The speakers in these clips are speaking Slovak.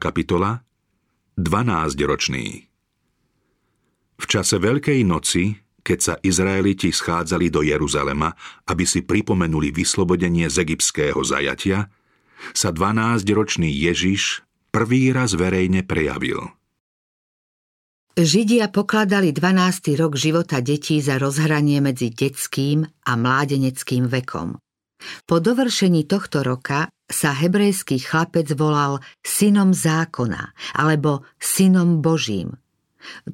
kapitola 12-ročný V čase Veľkej noci, keď sa Izraeliti schádzali do Jeruzalema, aby si pripomenuli vyslobodenie z egyptského zajatia, sa 12-ročný Ježiš prvý raz verejne prejavil. Židia pokladali 12. rok života detí za rozhranie medzi detským a mládeneckým vekom. Po dovršení tohto roka sa hebrejský chlapec volal synom zákona alebo synom Božím.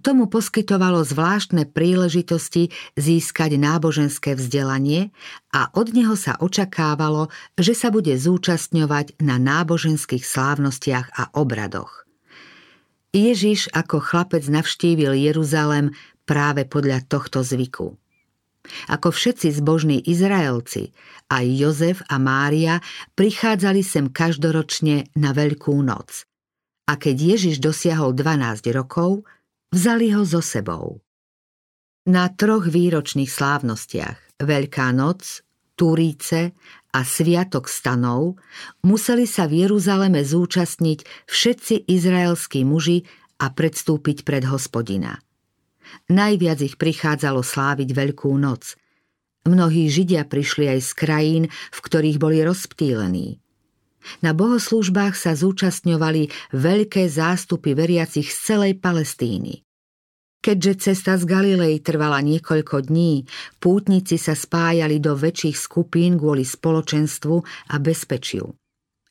Tomu poskytovalo zvláštne príležitosti získať náboženské vzdelanie a od neho sa očakávalo, že sa bude zúčastňovať na náboženských slávnostiach a obradoch. Ježiš ako chlapec navštívil Jeruzalem práve podľa tohto zvyku. Ako všetci zbožní Izraelci, aj Jozef a Mária prichádzali sem každoročne na Veľkú noc. A keď Ježiš dosiahol 12 rokov, vzali ho so sebou. Na troch výročných slávnostiach Veľká noc, Turíce a Sviatok stanov museli sa v Jeruzaleme zúčastniť všetci izraelskí muži a predstúpiť pred hospodina – Najviac ich prichádzalo sláviť Veľkú noc. Mnohí Židia prišli aj z krajín, v ktorých boli rozptýlení. Na bohoslúžbách sa zúčastňovali veľké zástupy veriacich z celej Palestíny. Keďže cesta z Galilei trvala niekoľko dní, pútnici sa spájali do väčších skupín kvôli spoločenstvu a bezpečiu.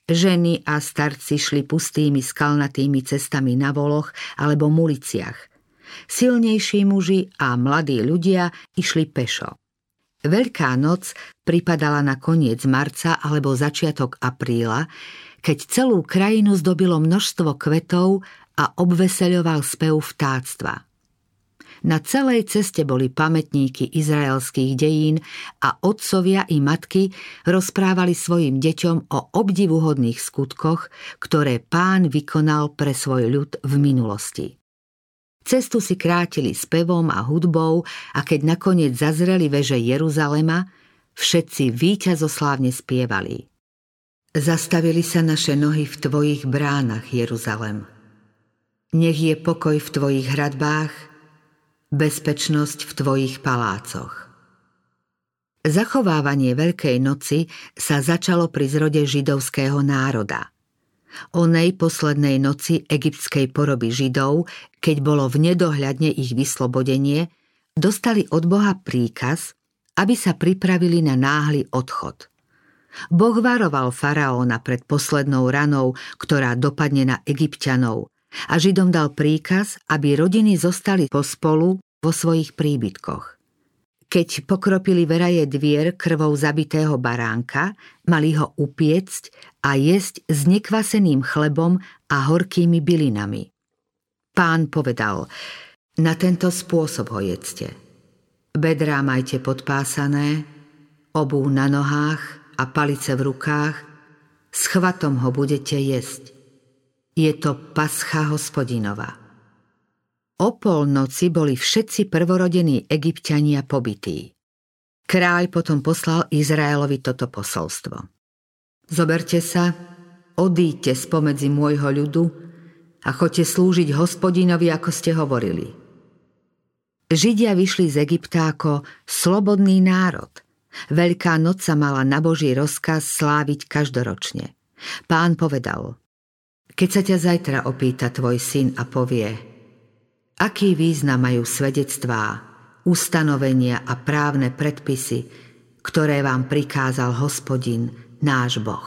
Ženy a starci šli pustými skalnatými cestami na voloch alebo muliciach – Silnejší muži a mladí ľudia išli pešo. Veľká noc pripadala na koniec marca alebo začiatok apríla, keď celú krajinu zdobilo množstvo kvetov a obveseľoval spev vtáctva. Na celej ceste boli pamätníky izraelských dejín a otcovia i matky rozprávali svojim deťom o obdivuhodných skutkoch, ktoré pán vykonal pre svoj ľud v minulosti. Cestu si krátili spevom a hudbou a keď nakoniec zazreli veže Jeruzalema, všetci víťazoslávne spievali. Zastavili sa naše nohy v tvojich bránach, Jeruzalem. Nech je pokoj v tvojich hradbách, bezpečnosť v tvojich palácoch. Zachovávanie Veľkej noci sa začalo pri zrode židovského národa – Onej poslednej noci egyptskej poroby Židov, keď bolo v nedohľadne ich vyslobodenie, dostali od Boha príkaz, aby sa pripravili na náhly odchod. Boh varoval faraóna pred poslednou ranou, ktorá dopadne na egyptianov a Židom dal príkaz, aby rodiny zostali pospolu vo svojich príbytkoch. Keď pokropili veraje dvier krvou zabitého baránka, mali ho upiecť a jesť s nekvaseným chlebom a horkými bylinami. Pán povedal, na tento spôsob ho jedzte. Bedrá majte podpásané, obu na nohách a palice v rukách, s chvatom ho budete jesť. Je to pascha hospodinova. O polnoci boli všetci prvorodení egyptiania pobytí. Kráľ potom poslal Izraelovi toto posolstvo. Zoberte sa, odíďte spomedzi môjho ľudu a choďte slúžiť hospodinovi, ako ste hovorili. Židia vyšli z Egypta ako slobodný národ. Veľká noc sa mala na Boží rozkaz sláviť každoročne. Pán povedal, keď sa ťa zajtra opýta tvoj syn a povie – Aký význam majú svedectvá, ustanovenia a právne predpisy, ktoré vám prikázal hospodin, náš Boh?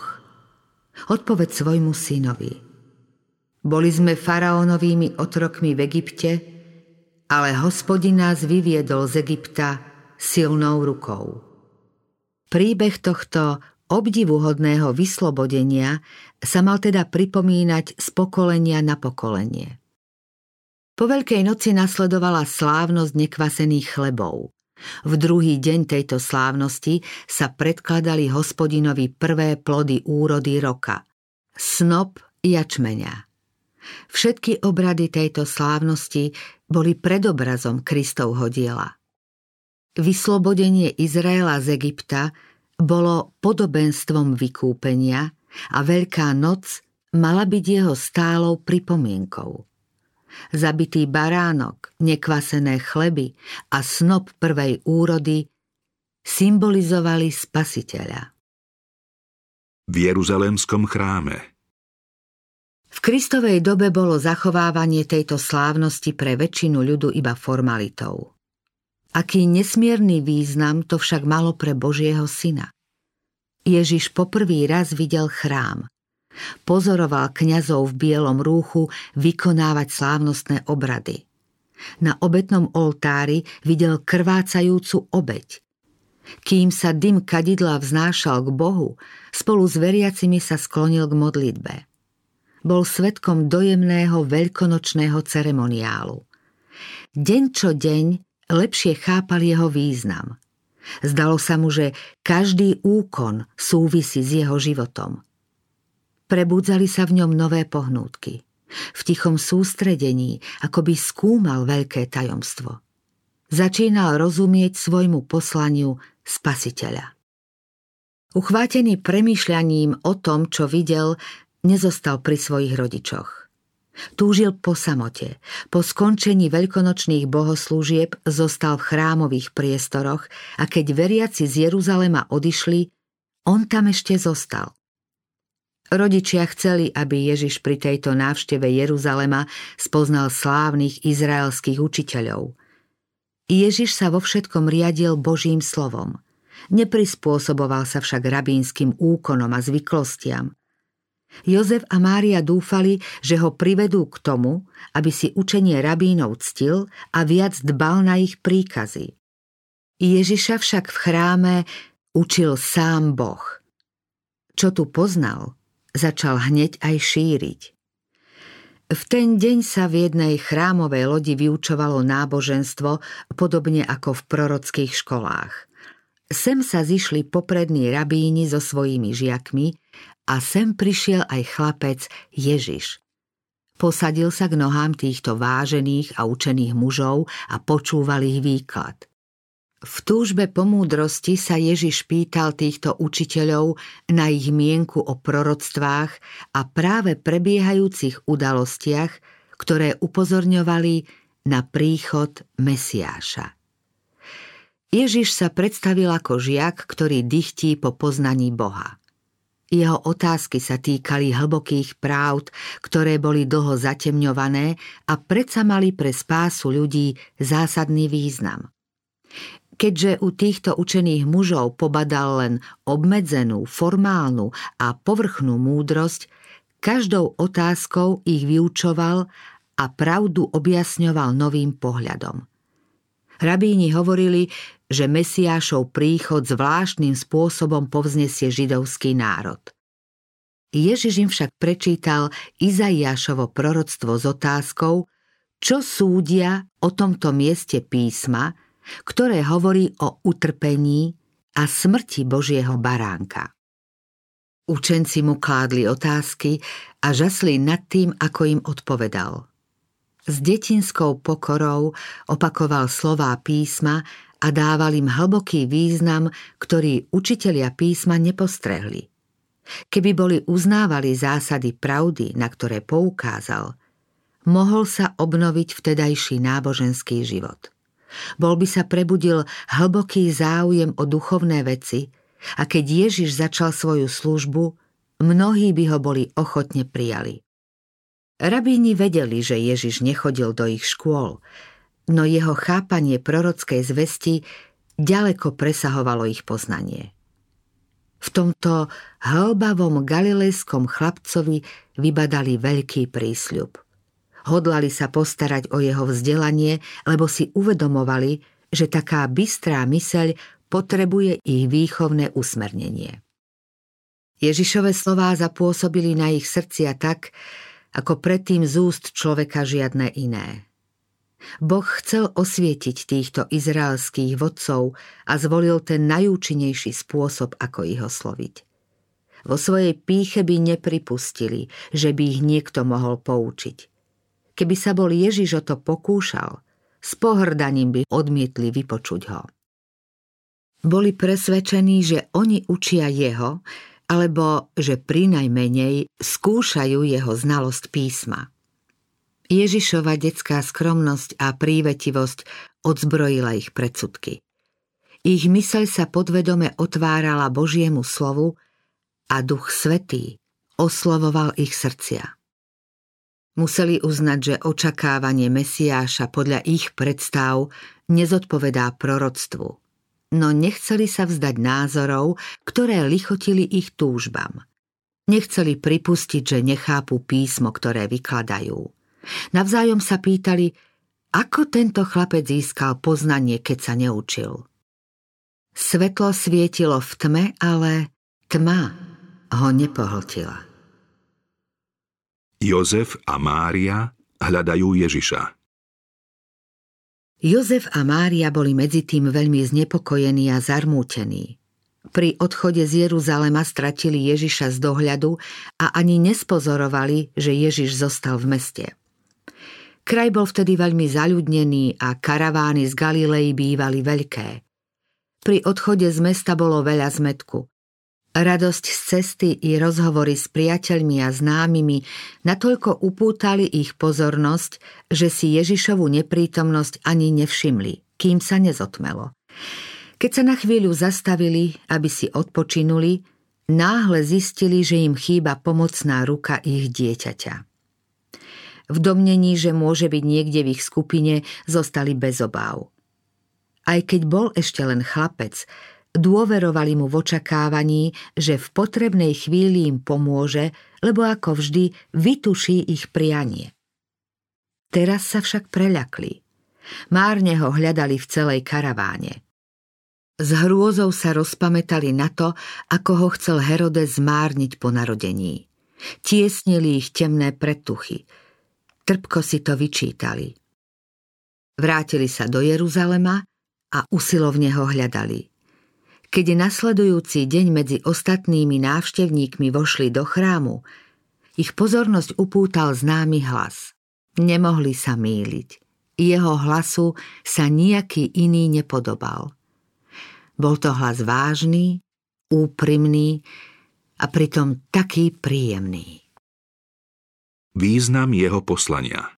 Odpoveď svojmu synovi. Boli sme faraónovými otrokmi v Egypte, ale hospodin nás vyviedol z Egypta silnou rukou. Príbeh tohto obdivuhodného vyslobodenia sa mal teda pripomínať z pokolenia na pokolenie. Po Veľkej noci nasledovala slávnosť nekvasených chlebov. V druhý deň tejto slávnosti sa predkladali hospodinovi prvé plody úrody roka. Snop jačmeňa. Všetky obrady tejto slávnosti boli predobrazom Kristovho diela. Vyslobodenie Izraela z Egypta bolo podobenstvom vykúpenia a Veľká noc mala byť jeho stálou pripomienkou. Zabitý baránok, nekvasené chleby a snop prvej úrody symbolizovali spasiteľa. V Jeruzalémskom chráme v Kristovej dobe bolo zachovávanie tejto slávnosti pre väčšinu ľudu iba formalitou. Aký nesmierny význam to však malo pre Božieho syna. Ježiš poprvý raz videl chrám. Pozoroval kňazov v bielom rúchu vykonávať slávnostné obrady. Na obetnom oltári videl krvácajúcu obeď. Kým sa dym kadidla vznášal k Bohu, spolu s veriacimi sa sklonil k modlitbe – bol svetkom dojemného veľkonočného ceremoniálu. Deň čo deň lepšie chápal jeho význam. Zdalo sa mu, že každý úkon súvisí s jeho životom. Prebudzali sa v ňom nové pohnútky. V tichom sústredení, ako by skúmal veľké tajomstvo. Začínal rozumieť svojmu poslaniu spasiteľa. Uchvátený premýšľaním o tom, čo videl, nezostal pri svojich rodičoch. Túžil po samote. Po skončení veľkonočných bohoslúžieb zostal v chrámových priestoroch a keď veriaci z Jeruzalema odišli, on tam ešte zostal. Rodičia chceli, aby Ježiš pri tejto návšteve Jeruzalema spoznal slávnych izraelských učiteľov. Ježiš sa vo všetkom riadil Božím slovom. Neprispôsoboval sa však rabínskym úkonom a zvyklostiam – Jozef a Mária dúfali, že ho privedú k tomu, aby si učenie rabínov ctil a viac dbal na ich príkazy. Ježiša však v chráme učil sám Boh. Čo tu poznal, začal hneď aj šíriť. V ten deň sa v jednej chrámovej lodi vyučovalo náboženstvo, podobne ako v prorockých školách. Sem sa zišli poprední rabíni so svojimi žiakmi a sem prišiel aj chlapec Ježiš. Posadil sa k nohám týchto vážených a učených mužov a počúval ich výklad. V túžbe po múdrosti sa Ježiš pýtal týchto učiteľov na ich mienku o proroctvách a práve prebiehajúcich udalostiach, ktoré upozorňovali na príchod Mesiáša. Ježiš sa predstavil ako žiak, ktorý dychtí po poznaní Boha. Jeho otázky sa týkali hlbokých práv, ktoré boli dlho zatemňované a predsa mali pre spásu ľudí zásadný význam. Keďže u týchto učených mužov pobadal len obmedzenú, formálnu a povrchnú múdrosť, každou otázkou ich vyučoval a pravdu objasňoval novým pohľadom. Rabíni hovorili, že Mesiášov príchod zvláštnym spôsobom povznesie židovský národ. Ježiš im však prečítal Izaiášovo proroctvo s otázkou, čo súdia o tomto mieste písma, ktoré hovorí o utrpení a smrti Božieho baránka. Učenci mu kládli otázky a žasli nad tým, ako im odpovedal. S detinskou pokorou opakoval slová písma a dával im hlboký význam, ktorý učitelia písma nepostrehli. Keby boli uznávali zásady pravdy, na ktoré poukázal, mohol sa obnoviť vtedajší náboženský život. Bol by sa prebudil hlboký záujem o duchovné veci a keď Ježiš začal svoju službu, mnohí by ho boli ochotne prijali. Rabíni vedeli, že Ježiš nechodil do ich škôl, no jeho chápanie prorockej zvesti ďaleko presahovalo ich poznanie. V tomto hlbavom galilejskom chlapcovi vybadali veľký prísľub. Hodlali sa postarať o jeho vzdelanie, lebo si uvedomovali, že taká bystrá myseľ potrebuje ich výchovné usmernenie. Ježišové slová zapôsobili na ich srdcia tak, ako predtým z úst človeka žiadne iné. Boh chcel osvietiť týchto izraelských vodcov a zvolil ten najúčinnejší spôsob, ako ich osloviť. Vo svojej píche by nepripustili, že by ich niekto mohol poučiť. Keby sa bol Ježiš o to pokúšal, s pohrdaním by odmietli vypočuť ho. Boli presvedčení, že oni učia jeho alebo že pri najmenej skúšajú jeho znalosť písma. Ježišova detská skromnosť a prívetivosť odzbrojila ich predsudky. Ich myseľ sa podvedome otvárala Božiemu slovu a Duch Svetý oslovoval ich srdcia. Museli uznať, že očakávanie Mesiáša podľa ich predstav nezodpovedá proroctvu. No nechceli sa vzdať názorov, ktoré lichotili ich túžbam. Nechceli pripustiť, že nechápu písmo, ktoré vykladajú. Navzájom sa pýtali, ako tento chlapec získal poznanie, keď sa neučil. Svetlo svietilo v tme, ale tma ho nepohltila. Jozef a Mária hľadajú Ježiša. Jozef a Mária boli medzi tým veľmi znepokojení a zarmútení. Pri odchode z Jeruzalema stratili Ježiša z dohľadu a ani nespozorovali, že Ježiš zostal v meste. Kraj bol vtedy veľmi zaľudnený a karavány z Galilei bývali veľké. Pri odchode z mesta bolo veľa zmetku. Radosť z cesty i rozhovory s priateľmi a známymi natoľko upútali ich pozornosť, že si Ježišovu neprítomnosť ani nevšimli, kým sa nezotmelo. Keď sa na chvíľu zastavili, aby si odpočinuli, náhle zistili, že im chýba pomocná ruka ich dieťaťa. V domnení, že môže byť niekde v ich skupine, zostali bez obáv. Aj keď bol ešte len chlapec, dôverovali mu v očakávaní, že v potrebnej chvíli im pomôže, lebo ako vždy vytuší ich prianie. Teraz sa však preľakli. Márne ho hľadali v celej karaváne. S hrôzou sa rozpamätali na to, ako ho chcel Herodes zmárniť po narodení. Tiesnili ich temné pretuchy. Trpko si to vyčítali. Vrátili sa do Jeruzalema a usilovne ho hľadali. Keď nasledujúci deň medzi ostatnými návštevníkmi vošli do chrámu, ich pozornosť upútal známy hlas. Nemohli sa míliť. Jeho hlasu sa nejaký iný nepodobal. Bol to hlas vážny, úprimný a pritom taký príjemný. Význam jeho poslania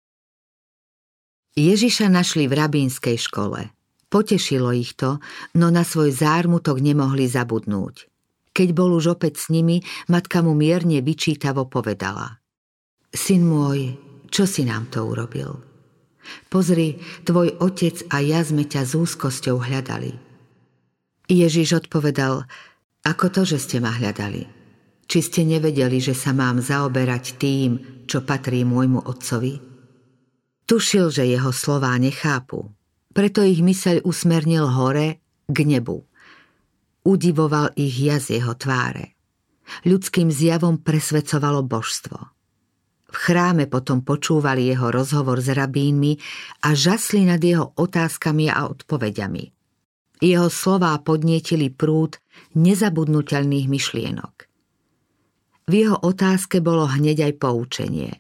Ježiša našli v rabínskej škole – Potešilo ich to, no na svoj zármutok nemohli zabudnúť. Keď bol už opäť s nimi, matka mu mierne vyčítavo povedala. Syn môj, čo si nám to urobil? Pozri, tvoj otec a ja sme ťa s úzkosťou hľadali. Ježiš odpovedal, ako to, že ste ma hľadali? Či ste nevedeli, že sa mám zaoberať tým, čo patrí môjmu otcovi? Tušil, že jeho slová nechápu, preto ich myseľ usmernil hore k nebu. Udivoval ich jaz jeho tváre. Ľudským zjavom presvedcovalo božstvo. V chráme potom počúvali jeho rozhovor s rabínmi a žasli nad jeho otázkami a odpovediami. Jeho slová podnietili prúd nezabudnutelných myšlienok. V jeho otázke bolo hneď aj poučenie.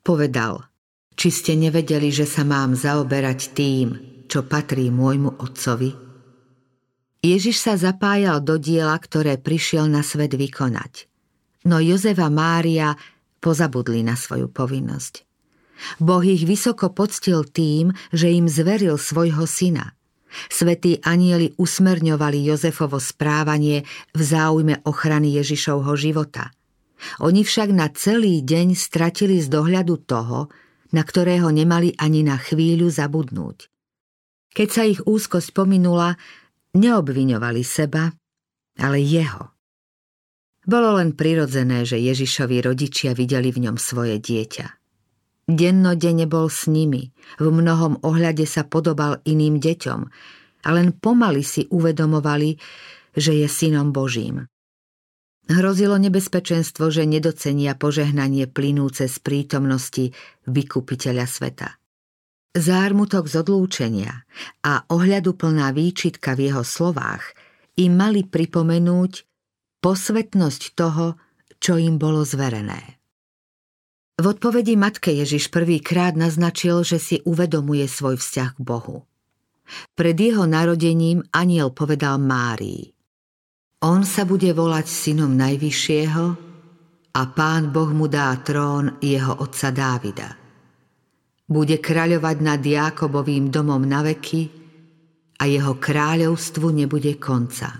Povedal, či ste nevedeli, že sa mám zaoberať tým, čo patrí môjmu otcovi? Ježiš sa zapájal do diela, ktoré prišiel na svet vykonať. No Jozefa Mária pozabudli na svoju povinnosť. Boh ich vysoko poctil tým, že im zveril svojho syna. Svetí anieli usmerňovali Jozefovo správanie v záujme ochrany Ježišovho života. Oni však na celý deň stratili z dohľadu toho, na ktorého nemali ani na chvíľu zabudnúť. Keď sa ich úzkosť pominula, neobviňovali seba, ale jeho. Bolo len prirodzené, že Ježišovi rodičia videli v ňom svoje dieťa. Dennodenne bol s nimi, v mnohom ohľade sa podobal iným deťom a len pomaly si uvedomovali, že je synom Božím. Hrozilo nebezpečenstvo, že nedocenia požehnanie plynúce z prítomnosti vykupiteľa sveta. Zármutok z odlúčenia a ohľaduplná výčitka v jeho slovách im mali pripomenúť posvetnosť toho, čo im bolo zverené. V odpovedi matke Ježiš prvýkrát naznačil, že si uvedomuje svoj vzťah k Bohu. Pred jeho narodením aniel povedal Márii. On sa bude volať synom Najvyššieho a pán Boh mu dá trón jeho otca Dávida. Bude kráľovať nad Jákobovým domom na veky a jeho kráľovstvu nebude konca.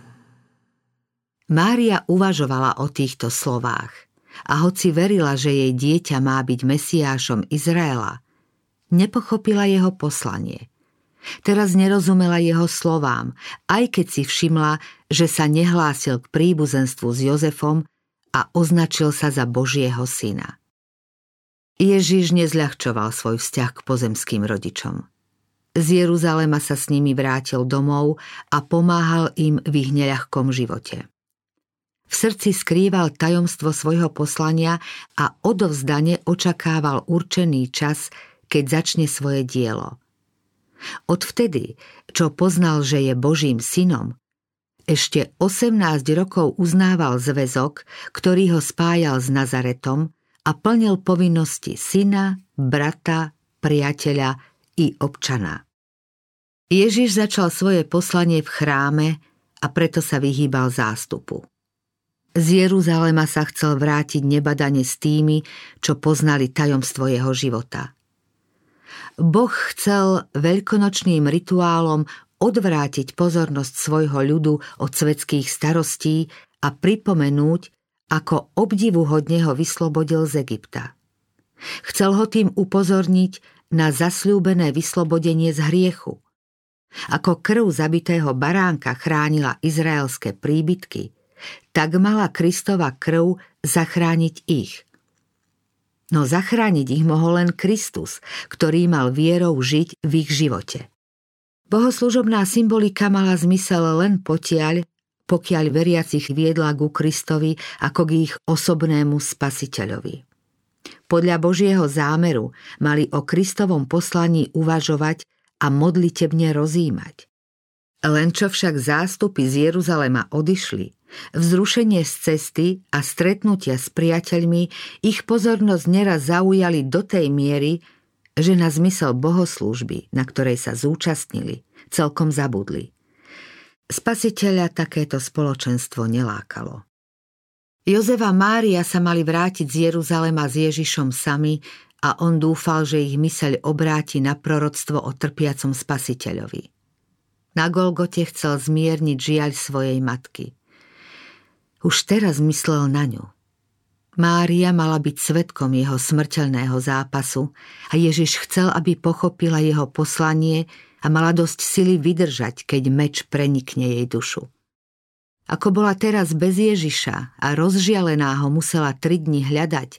Mária uvažovala o týchto slovách a hoci verila, že jej dieťa má byť Mesiášom Izraela, nepochopila jeho poslanie – Teraz nerozumela jeho slovám, aj keď si všimla, že sa nehlásil k príbuzenstvu s Jozefom a označil sa za Božieho syna. Ježiš nezľahčoval svoj vzťah k pozemským rodičom. Z Jeruzalema sa s nimi vrátil domov a pomáhal im v ich neľahkom živote. V srdci skrýval tajomstvo svojho poslania a odovzdane očakával určený čas, keď začne svoje dielo – Odvtedy, čo poznal, že je Božím synom, ešte 18 rokov uznával zväzok, ktorý ho spájal s Nazaretom a plnil povinnosti syna, brata, priateľa i občana. Ježiš začal svoje poslanie v chráme a preto sa vyhýbal zástupu. Z Jeruzalema sa chcel vrátiť nebadane s tými, čo poznali tajomstvo jeho života – Boh chcel veľkonočným rituálom odvrátiť pozornosť svojho ľudu od svetských starostí a pripomenúť, ako obdivuhodne ho vyslobodil z Egypta. Chcel ho tým upozorniť na zasľúbené vyslobodenie z hriechu. Ako krv zabitého baránka chránila izraelské príbytky, tak mala Kristova krv zachrániť ich – no zachrániť ich mohol len Kristus, ktorý mal vierou žiť v ich živote. Bohoslužobná symbolika mala zmysel len potiaľ, pokiaľ veriacich viedla ku Kristovi ako k ich osobnému spasiteľovi. Podľa Božieho zámeru mali o Kristovom poslaní uvažovať a modlitebne rozímať. Len čo však zástupy z Jeruzalema odišli, Vzrušenie z cesty a stretnutia s priateľmi ich pozornosť neraz zaujali do tej miery, že na zmysel bohoslúžby, na ktorej sa zúčastnili, celkom zabudli. Spasiteľa takéto spoločenstvo nelákalo. Jozef a Mária sa mali vrátiť z Jeruzalema s Ježišom sami a on dúfal, že ich myseľ obráti na proroctvo o trpiacom spasiteľovi. Na Golgote chcel zmierniť žiaľ svojej matky – už teraz myslel na ňu. Mária mala byť svetkom jeho smrteľného zápasu a Ježiš chcel, aby pochopila jeho poslanie a mala dosť sily vydržať, keď meč prenikne jej dušu. Ako bola teraz bez Ježiša a rozžialená ho musela tri dni hľadať,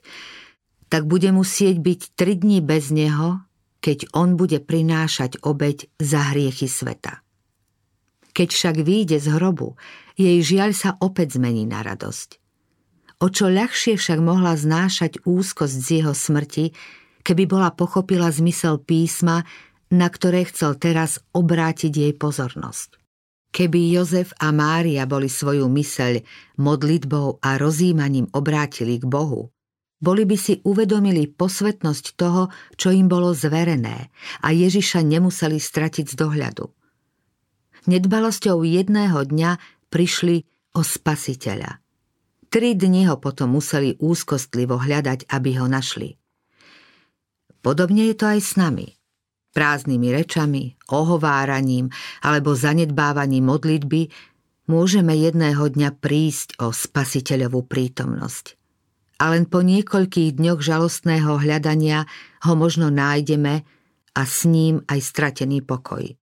tak bude musieť byť tri dni bez neho, keď on bude prinášať obeď za hriechy sveta. Keď však vyjde z hrobu, jej žiaľ sa opäť zmení na radosť. O čo ľahšie však mohla znášať úzkosť z jeho smrti, keby bola pochopila zmysel písma, na ktoré chcel teraz obrátiť jej pozornosť. Keby Jozef a Mária boli svoju myseľ modlitbou a rozímaním obrátili k Bohu, boli by si uvedomili posvetnosť toho, čo im bolo zverené a Ježiša nemuseli stratiť z dohľadu – nedbalosťou jedného dňa prišli o spasiteľa. Tri dni ho potom museli úzkostlivo hľadať, aby ho našli. Podobne je to aj s nami. Prázdnymi rečami, ohováraním alebo zanedbávaním modlitby môžeme jedného dňa prísť o spasiteľovú prítomnosť. A len po niekoľkých dňoch žalostného hľadania ho možno nájdeme a s ním aj stratený pokoj.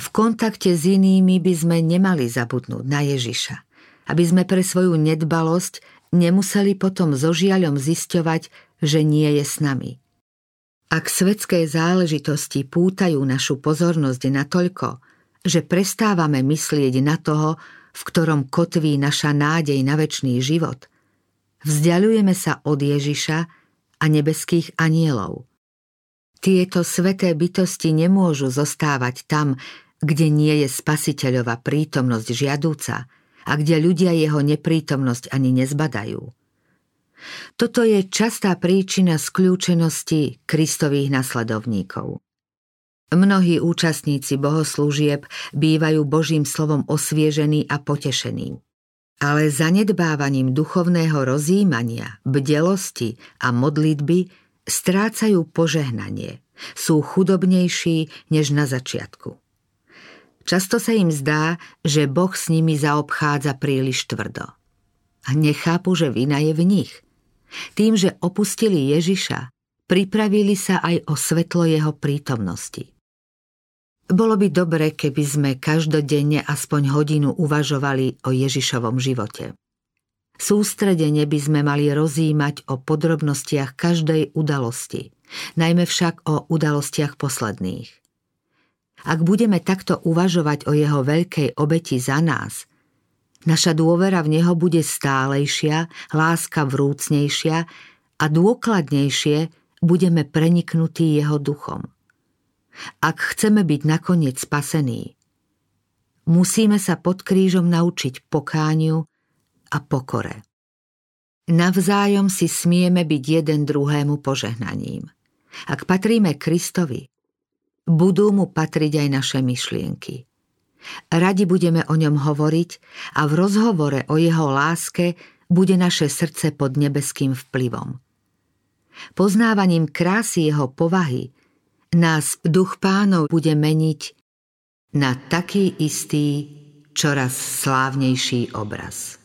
V kontakte s inými by sme nemali zabudnúť na Ježiša, aby sme pre svoju nedbalosť nemuseli potom so žiaľom zisťovať, že nie je s nami. Ak svetské záležitosti pútajú našu pozornosť natoľko, že prestávame myslieť na toho, v ktorom kotví naša nádej na väčší život, vzdialujeme sa od Ježiša a nebeských anielov – tieto sveté bytosti nemôžu zostávať tam, kde nie je spasiteľová prítomnosť žiadúca a kde ľudia jeho neprítomnosť ani nezbadajú. Toto je častá príčina skľúčenosti Kristových nasledovníkov. Mnohí účastníci bohoslúžieb bývajú Božím slovom osviežení a potešení. ale zanedbávaním duchovného rozjímania, bdelosti a modlitby strácajú požehnanie, sú chudobnejší než na začiatku. Často sa im zdá, že Boh s nimi zaobchádza príliš tvrdo. A nechápu, že vina je v nich. Tým, že opustili Ježiša, pripravili sa aj o svetlo jeho prítomnosti. Bolo by dobre, keby sme každodenne aspoň hodinu uvažovali o Ježišovom živote. Sústredene by sme mali rozímať o podrobnostiach každej udalosti, najmä však o udalostiach posledných. Ak budeme takto uvažovať o jeho veľkej obeti za nás, naša dôvera v neho bude stálejšia, láska vrúcnejšia a dôkladnejšie budeme preniknutí jeho duchom ak chceme byť nakoniec spasení. Musíme sa pod krížom naučiť pokániu a pokore. Navzájom si smieme byť jeden druhému požehnaním. Ak patríme Kristovi, budú mu patriť aj naše myšlienky. Radi budeme o ňom hovoriť a v rozhovore o jeho láske bude naše srdce pod nebeským vplyvom. Poznávaním krásy jeho povahy nás duch pánov bude meniť na taký istý, čoraz slávnejší obraz.